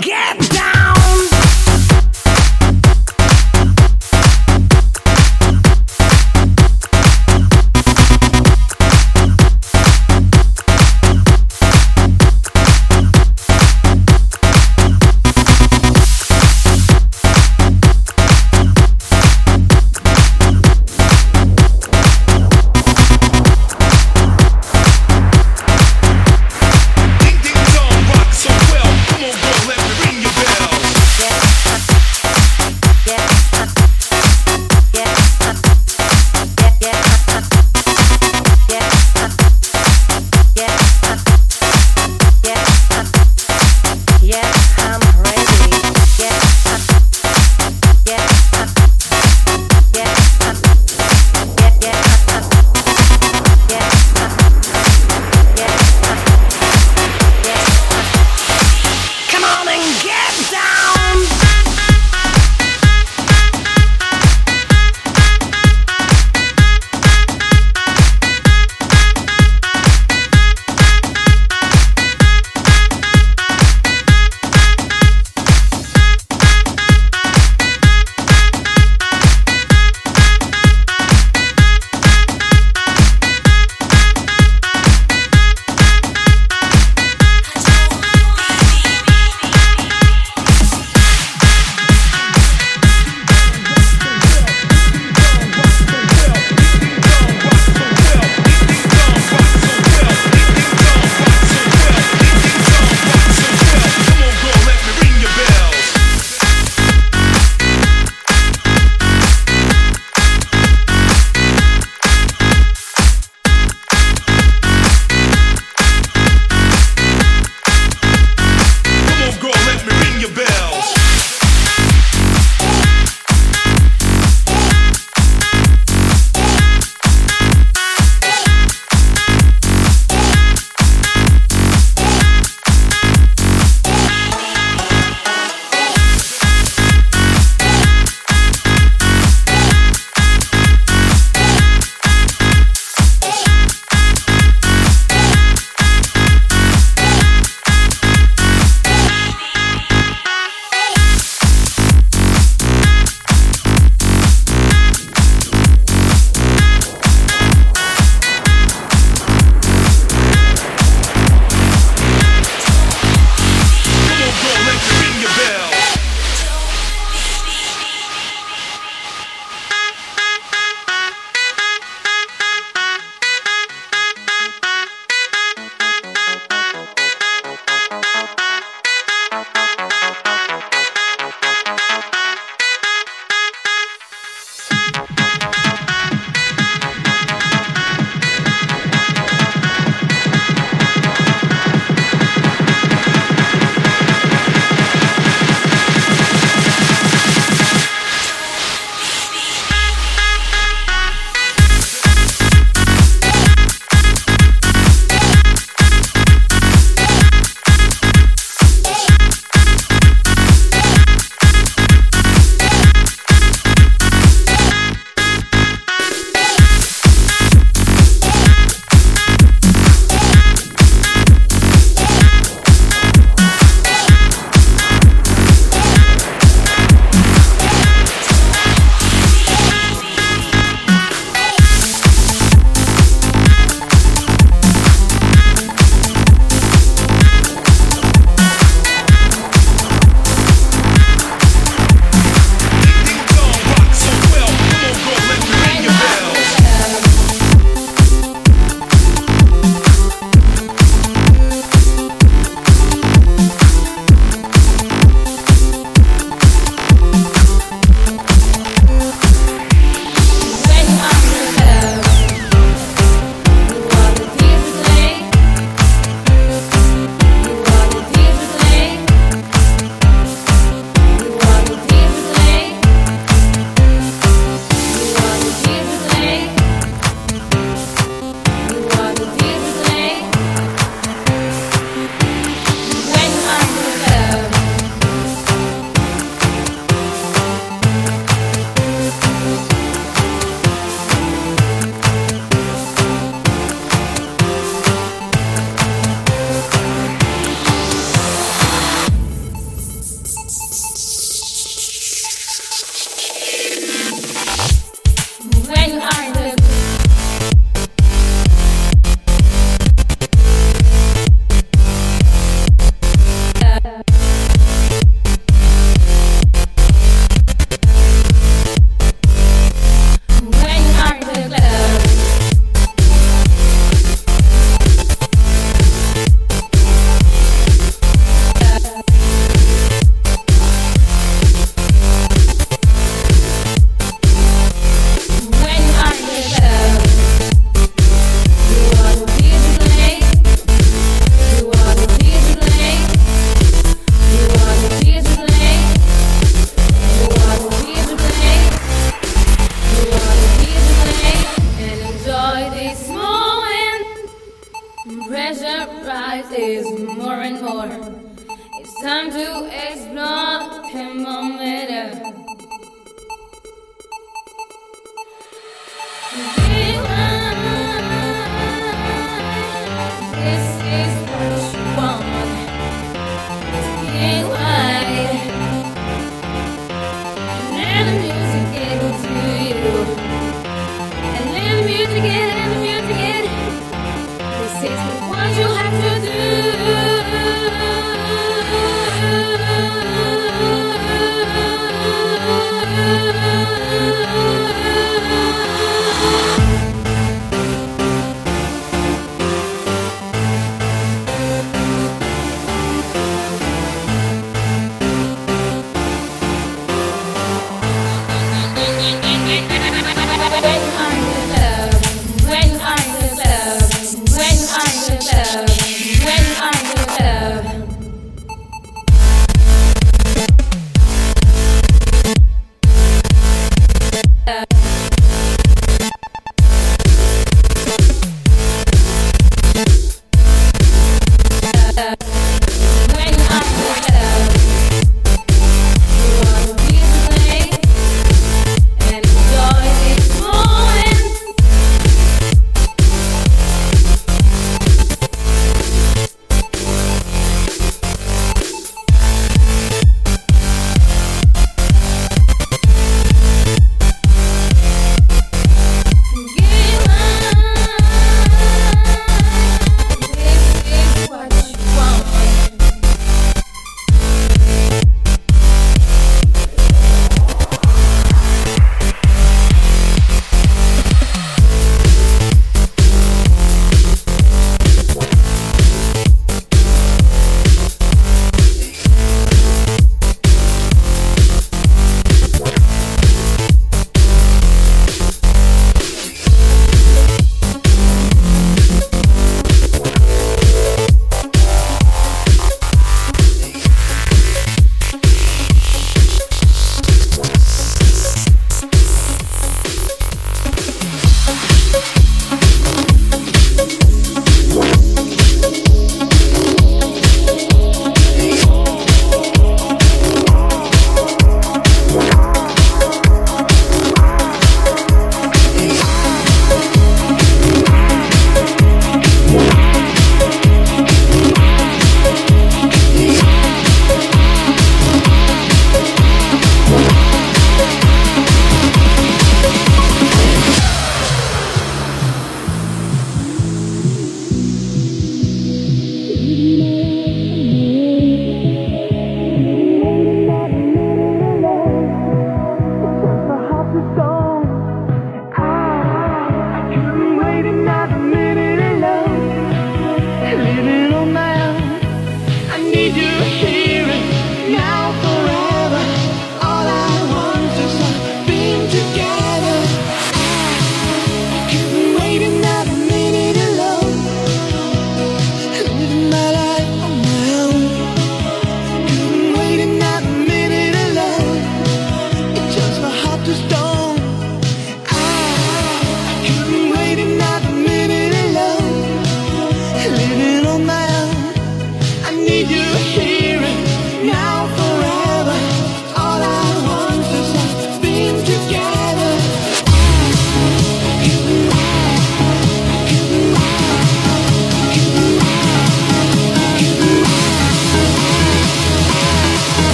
get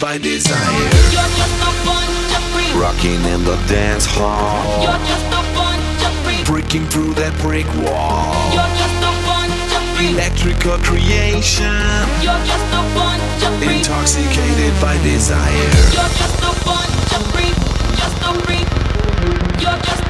by desire. Rocking in the dance hall. Breaking through that brick wall. Electrical creation. Intoxicated by desire. You're just a one to breathe, just a. You're just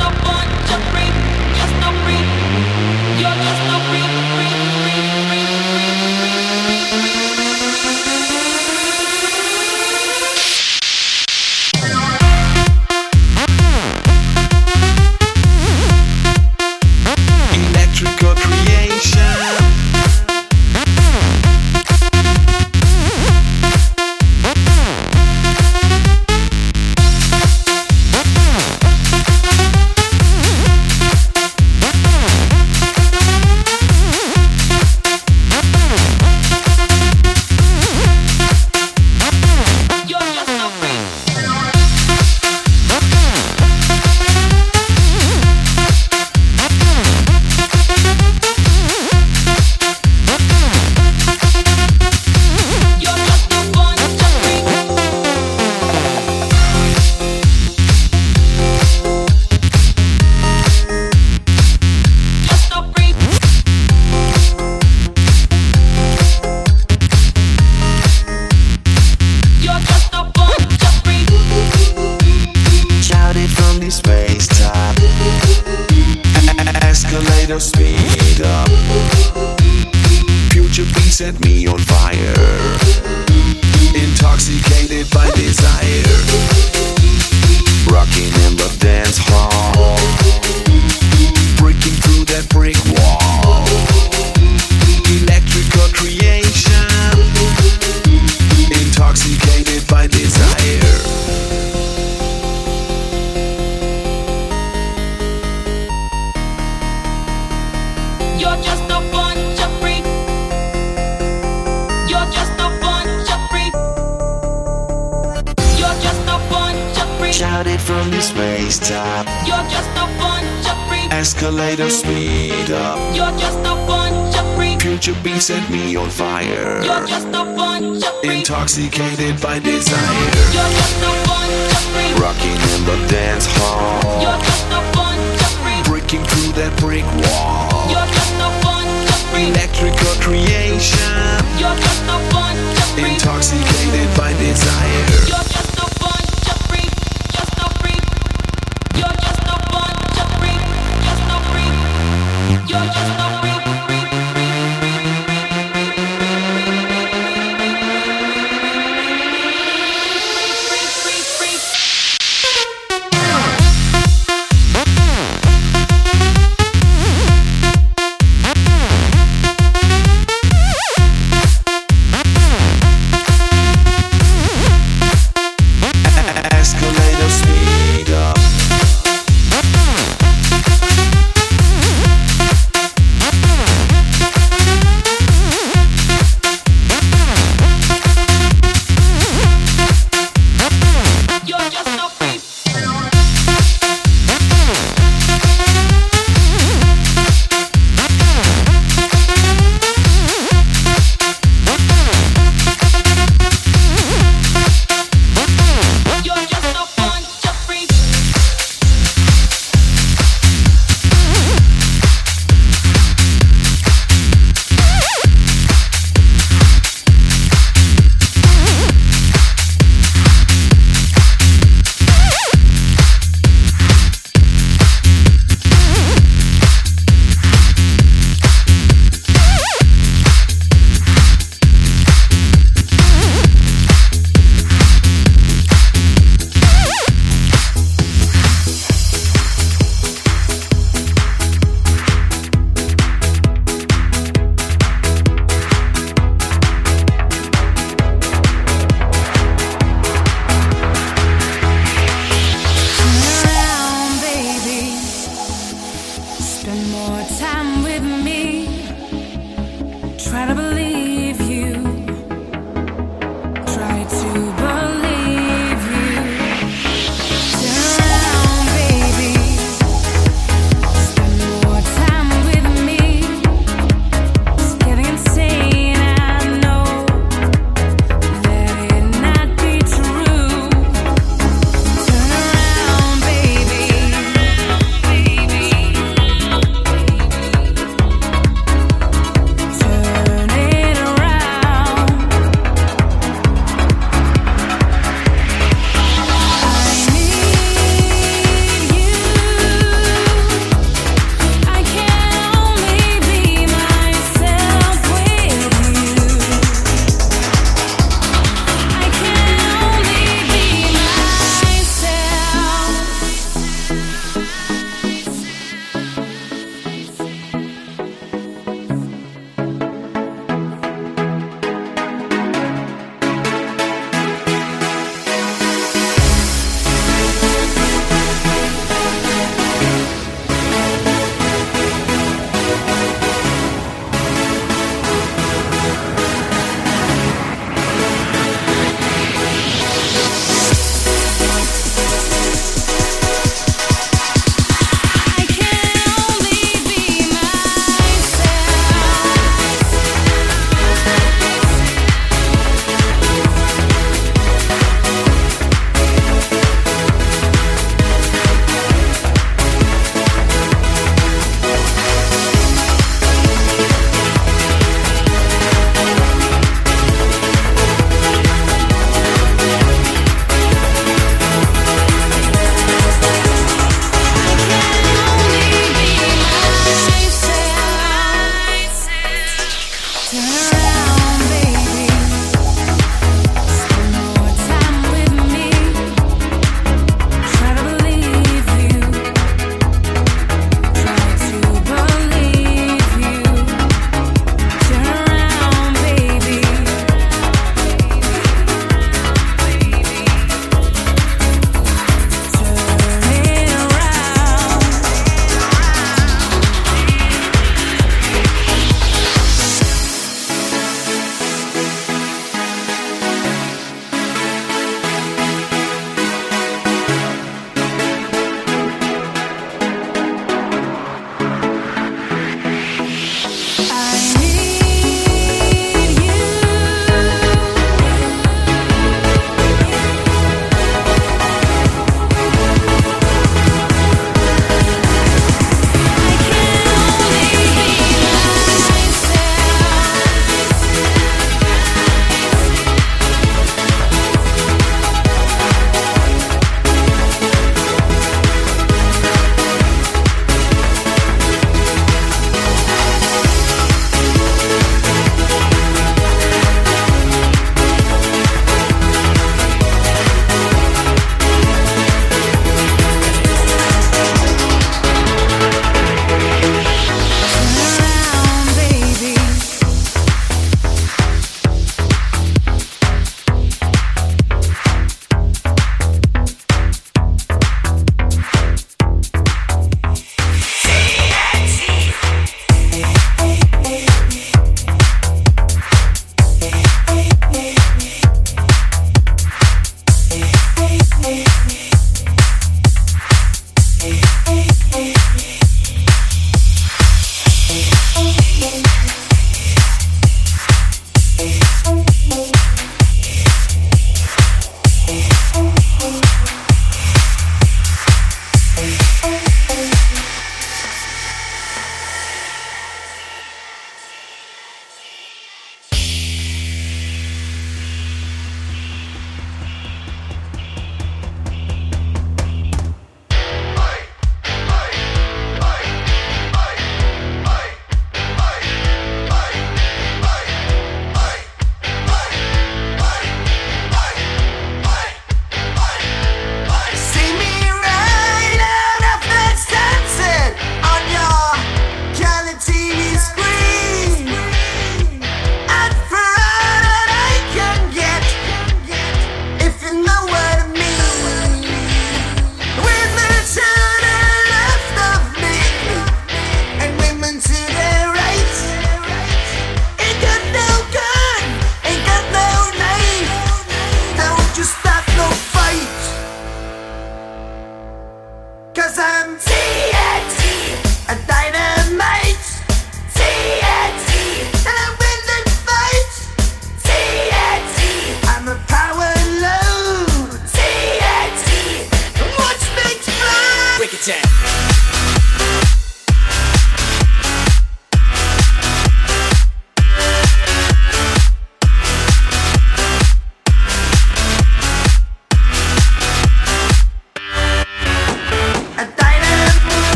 set me on fire. Intoxicated by desire. Rocking in the dance